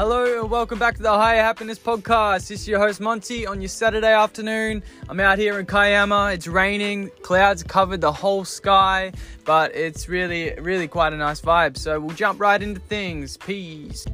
Hello and welcome back to the Higher Happiness Podcast. This is your host Monty on your Saturday afternoon. I'm out here in Kiama. It's raining, clouds covered the whole sky, but it's really, really quite a nice vibe. So we'll jump right into things. Peace.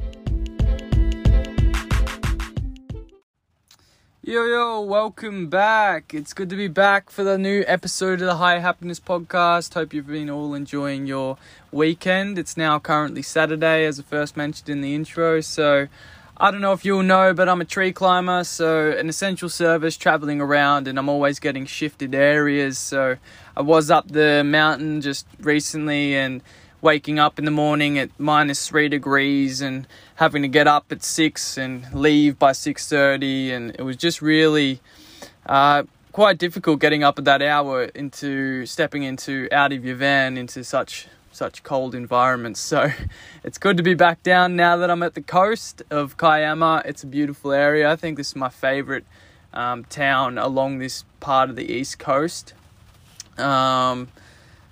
Yo, yo, welcome back. It's good to be back for the new episode of the High Happiness Podcast. Hope you've been all enjoying your weekend. It's now currently Saturday, as I first mentioned in the intro. So, I don't know if you'll know, but I'm a tree climber, so an essential service traveling around, and I'm always getting shifted areas. So, I was up the mountain just recently and waking up in the morning at minus three degrees and having to get up at six and leave by six thirty, and it was just really uh, quite difficult getting up at that hour into stepping into out of your van into such such cold environments. So it's good to be back down now that I'm at the coast of Kiama. It's a beautiful area. I think this is my favorite um, town along this part of the east coast. Um,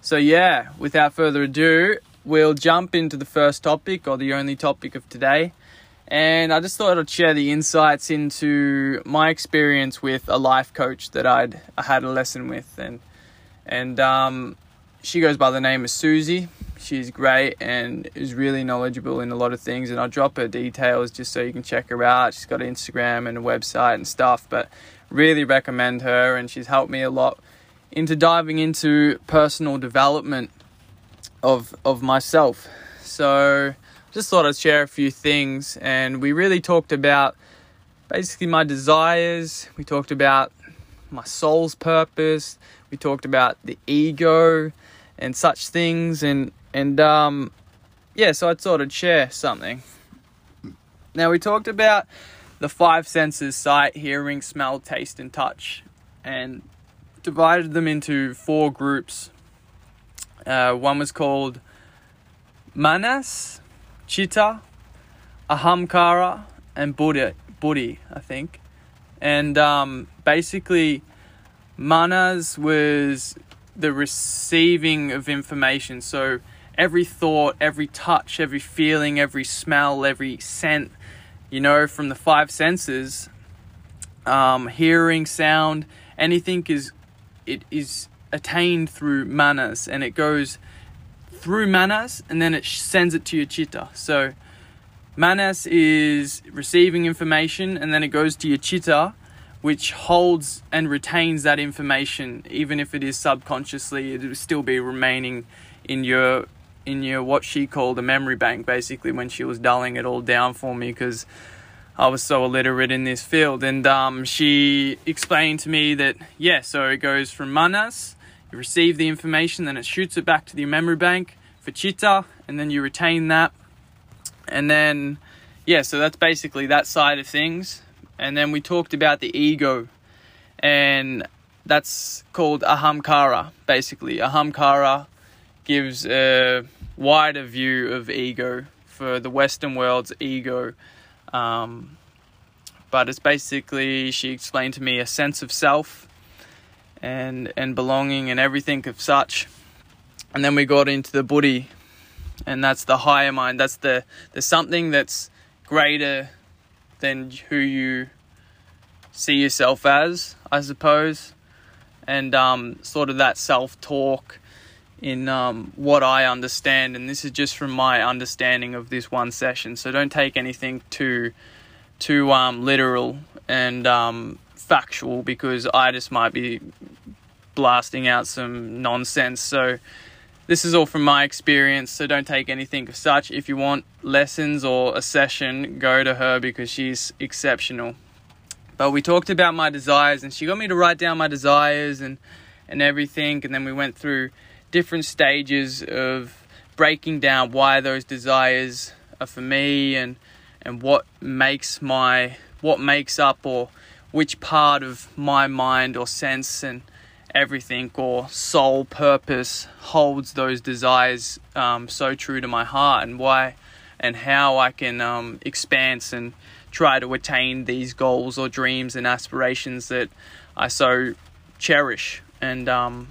so, yeah, without further ado, we'll jump into the first topic or the only topic of today. And I just thought I'd share the insights into my experience with a life coach that I'd I had a lesson with, and and um, she goes by the name of Susie. She's great and is really knowledgeable in a lot of things. And I'll drop her details just so you can check her out. She's got an Instagram and a website and stuff, but really recommend her. And she's helped me a lot into diving into personal development of of myself. So just thought I'd share a few things and we really talked about basically my desires, we talked about my soul's purpose, we talked about the ego and such things and and um yeah, so I thought I'd share something. Now we talked about the five senses sight, hearing, smell, taste and touch and divided them into four groups. Uh, one was called Manas, Chitta, Ahamkara, and Buddha, Buddhi, I think. And um, basically, Manas was the receiving of information. So every thought, every touch, every feeling, every smell, every scent, you know, from the five senses, um, hearing, sound, anything is it is attained through manas and it goes through manas and then it sends it to your chitta. So manas is receiving information and then it goes to your chitta which holds and retains that information even if it is subconsciously it will still be remaining in your in your what she called a memory bank basically when she was dulling it all down for me because I was so illiterate in this field. And um, she explained to me that, yeah, so it goes from manas, you receive the information, then it shoots it back to the memory bank for chitta, and then you retain that. And then, yeah, so that's basically that side of things. And then we talked about the ego, and that's called ahamkara, basically. Ahamkara gives a wider view of ego for the Western world's ego um, but it's basically she explained to me a sense of self and and belonging and everything of such. And then we got into the buddhi, and that's the higher mind. That's the the something that's greater than who you see yourself as, I suppose, and um, sort of that self talk in um, what I understand, and this is just from my understanding of this one session. So don't take anything too too um, literal and um, factual because I just might be blasting out some nonsense. So this is all from my experience. So don't take anything of such. If you want lessons or a session, go to her because she's exceptional. But we talked about my desires, and she got me to write down my desires and and everything, and then we went through different stages of breaking down why those desires are for me and and what makes my what makes up or which part of my mind or sense and everything or soul purpose holds those desires um, so true to my heart and why and how I can um, expand and try to attain these goals or dreams and aspirations that I so cherish. And um,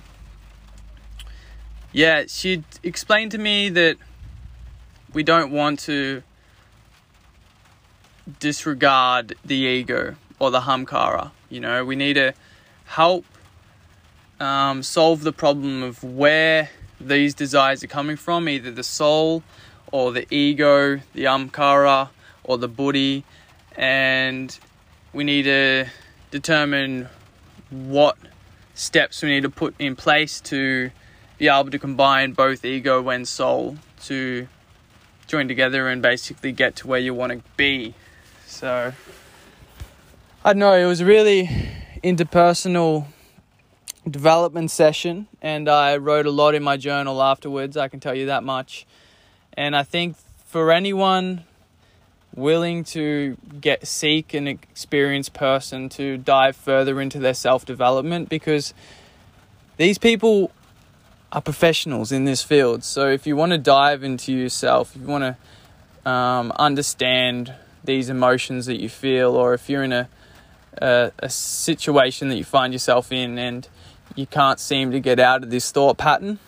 yeah, she explained to me that we don't want to disregard the ego or the hamkara. You know, we need to help um, solve the problem of where these desires are coming from, either the soul or the ego, the amkara or the buddhi, and we need to determine what steps we need to put in place to be able to combine both ego and soul to join together and basically get to where you want to be. So, I don't know, it was really interpersonal development session, and I wrote a lot in my journal afterwards, I can tell you that much. And I think for anyone willing to get seek an experienced person to dive further into their self development because these people are professionals in this field. So if you want to dive into yourself, if you want to um, understand these emotions that you feel, or if you're in a, a a situation that you find yourself in and you can't seem to get out of this thought pattern,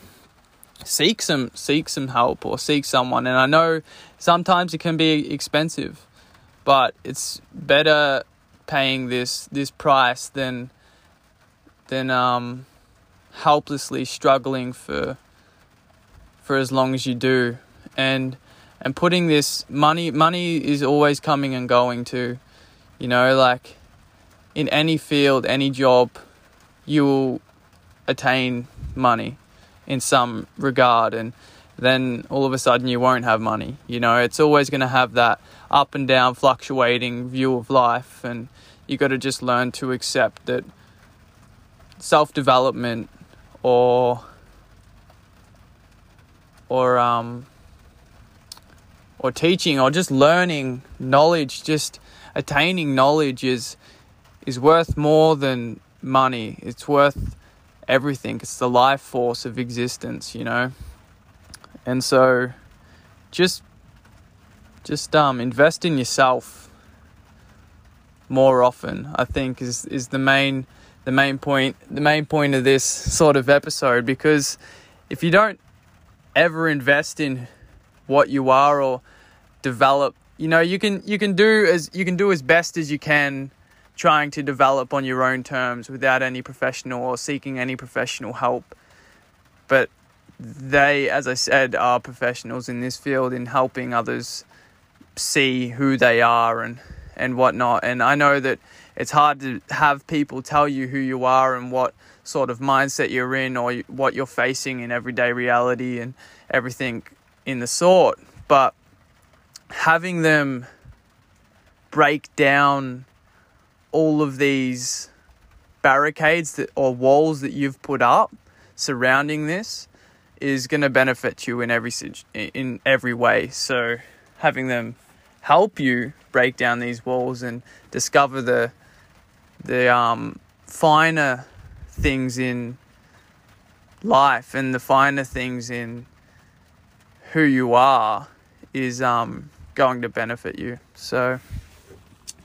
seek some seek some help or seek someone. And I know sometimes it can be expensive, but it's better paying this this price than than um helplessly struggling for for as long as you do. And and putting this money money is always coming and going too. You know, like in any field, any job, you will attain money in some regard and then all of a sudden you won't have money. You know, it's always going to have that up and down fluctuating view of life and you got to just learn to accept that self-development or or um or teaching or just learning knowledge just attaining knowledge is is worth more than money it's worth everything. It's the life force of existence, you know. And so, just just um, invest in yourself more often. I think is is the main the main point the main point of this sort of episode because if you don't ever invest in what you are or develop you know you can you can do as you can do as best as you can trying to develop on your own terms without any professional or seeking any professional help. But they, as I said, are professionals in this field in helping others see who they are and, and whatnot. And I know that it's hard to have people tell you who you are and what sort of mindset you're in or what you're facing in everyday reality and everything in the sort. But having them break down all of these barricades that, or walls that you've put up surrounding this is going to benefit you in every in every way. So having them help you break down these walls and discover the the um, finer things in life and the finer things in who you are is um, going to benefit you. So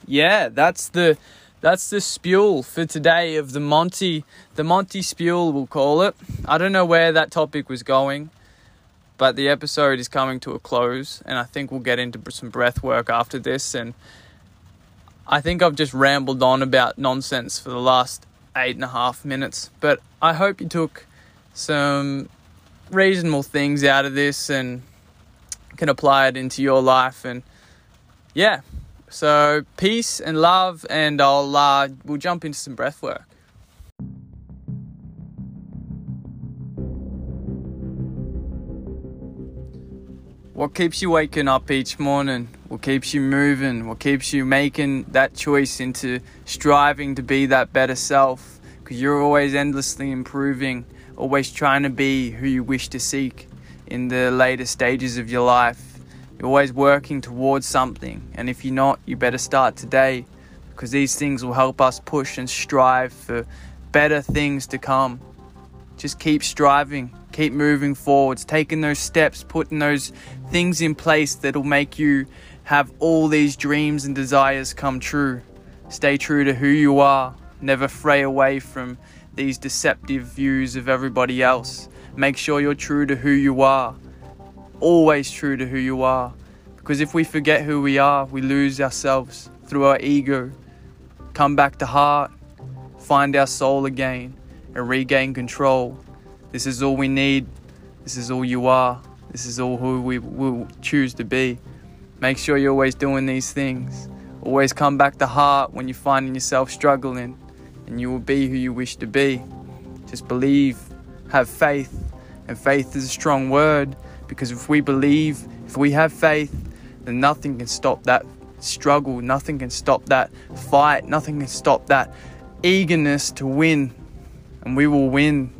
yeah, that's the that's the spiel for today of the Monty, the Monty spiel, we'll call it. I don't know where that topic was going, but the episode is coming to a close, and I think we'll get into some breath work after this. And I think I've just rambled on about nonsense for the last eight and a half minutes, but I hope you took some reasonable things out of this and can apply it into your life. And yeah, so peace and love, and I'll uh, we'll jump into some breath work. What keeps you waking up each morning? What keeps you moving? What keeps you making that choice into striving to be that better self? Because you're always endlessly improving, always trying to be who you wish to seek in the later stages of your life. You're always working towards something, and if you're not, you better start today because these things will help us push and strive for better things to come. Just keep striving, keep moving forwards, taking those steps, putting those things in place that'll make you have all these dreams and desires come true. Stay true to who you are, never fray away from these deceptive views of everybody else. Make sure you're true to who you are always true to who you are Because if we forget who we are, we lose ourselves through our ego. Come back to heart, find our soul again, and regain control. This is all we need. This is all you are. This is all who we will choose to be. Make sure you're always doing these things. Always come back to heart when you're finding yourself struggling, and you will be who you wish to be. Just believe, have faith, and faith is a strong word because if we believe, if we have faith, then nothing can stop that struggle, nothing can stop that fight, nothing can stop that eagerness to win. And we will win.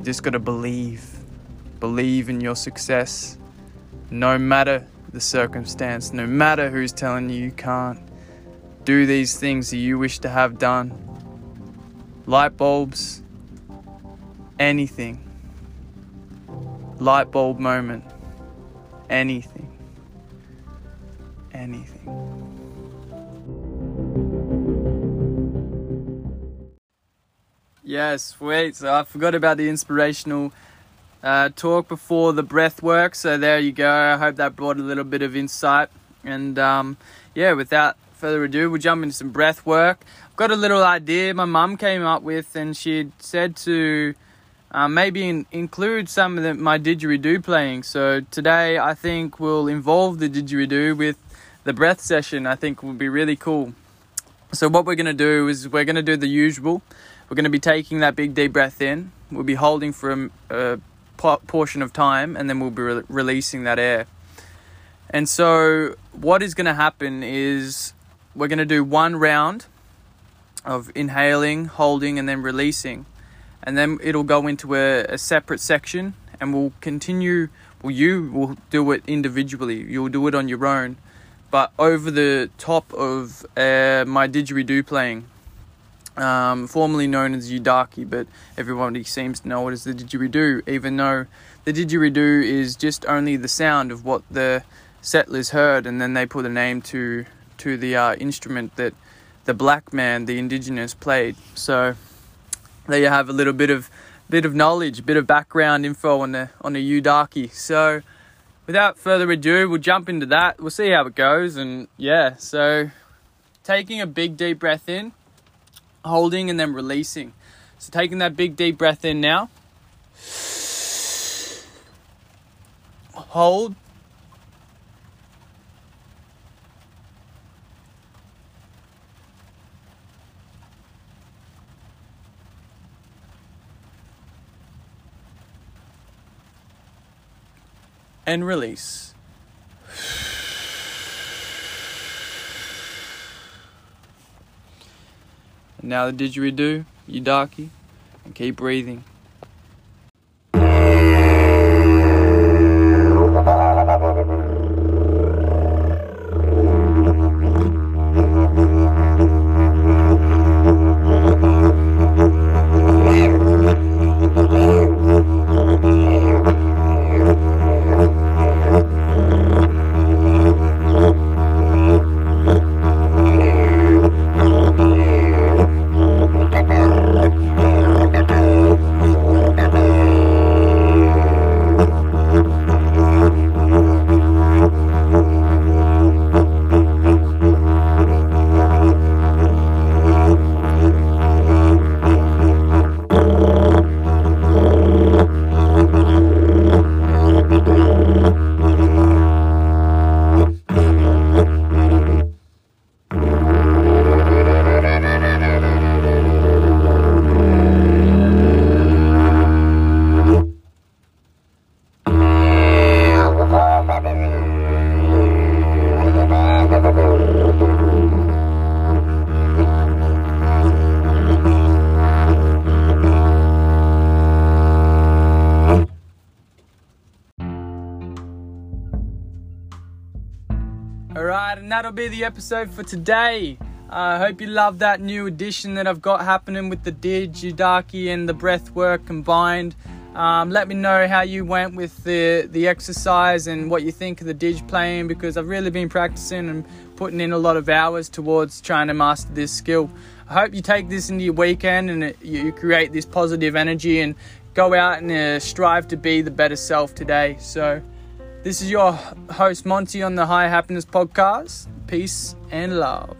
You just got to believe. Believe in your success no matter the circumstance, no matter who's telling you you can't. Do these things that you wish to have done. Light bulbs, anything. Light bulb moment, anything. Anything. Yes, wait, so I forgot about the inspirational uh, talk before the breath work. So there you go. I hope that brought a little bit of insight. And um, yeah, without further ado, we'll jump into some breath work. I've got a little idea my mum came up with, and she said to uh, maybe in, include some of the, my didgeridoo playing. So today, I think we'll involve the didgeridoo with the breath session. I think will be really cool. So what we're gonna do is we're gonna do the usual. We're gonna be taking that big deep breath in. We'll be holding for a, a portion of time and then we'll be re- releasing that air. And so, what is going to happen is we're going to do one round of inhaling, holding, and then releasing. And then it'll go into a, a separate section and we'll continue. Well, you will do it individually, you'll do it on your own, but over the top of uh, my didgeridoo playing um, formerly known as Yidaki, but everybody seems to know it as the didgeridoo, even though the didgeridoo is just only the sound of what the settlers heard, and then they put a name to to the uh, instrument that the black man, the indigenous, played. So there you have a little bit of bit of knowledge, bit of background info on the on the Yidaki. So without further ado, we'll jump into that. We'll see how it goes, and yeah, so taking a big deep breath in holding and then releasing. So taking that big deep breath in now. Hold. And release. Now the didgeridoo, you Yidaki, and keep breathing. That'll be the episode for today. I uh, hope you love that new addition that I've got happening with the Digidaki and the breath work combined. Um, let me know how you went with the, the exercise and what you think of the Dig playing because I've really been practicing and putting in a lot of hours towards trying to master this skill. I hope you take this into your weekend and it, you create this positive energy and go out and uh, strive to be the better self today. So, This is your host, Monty, on the High Happiness Podcast. Peace and love.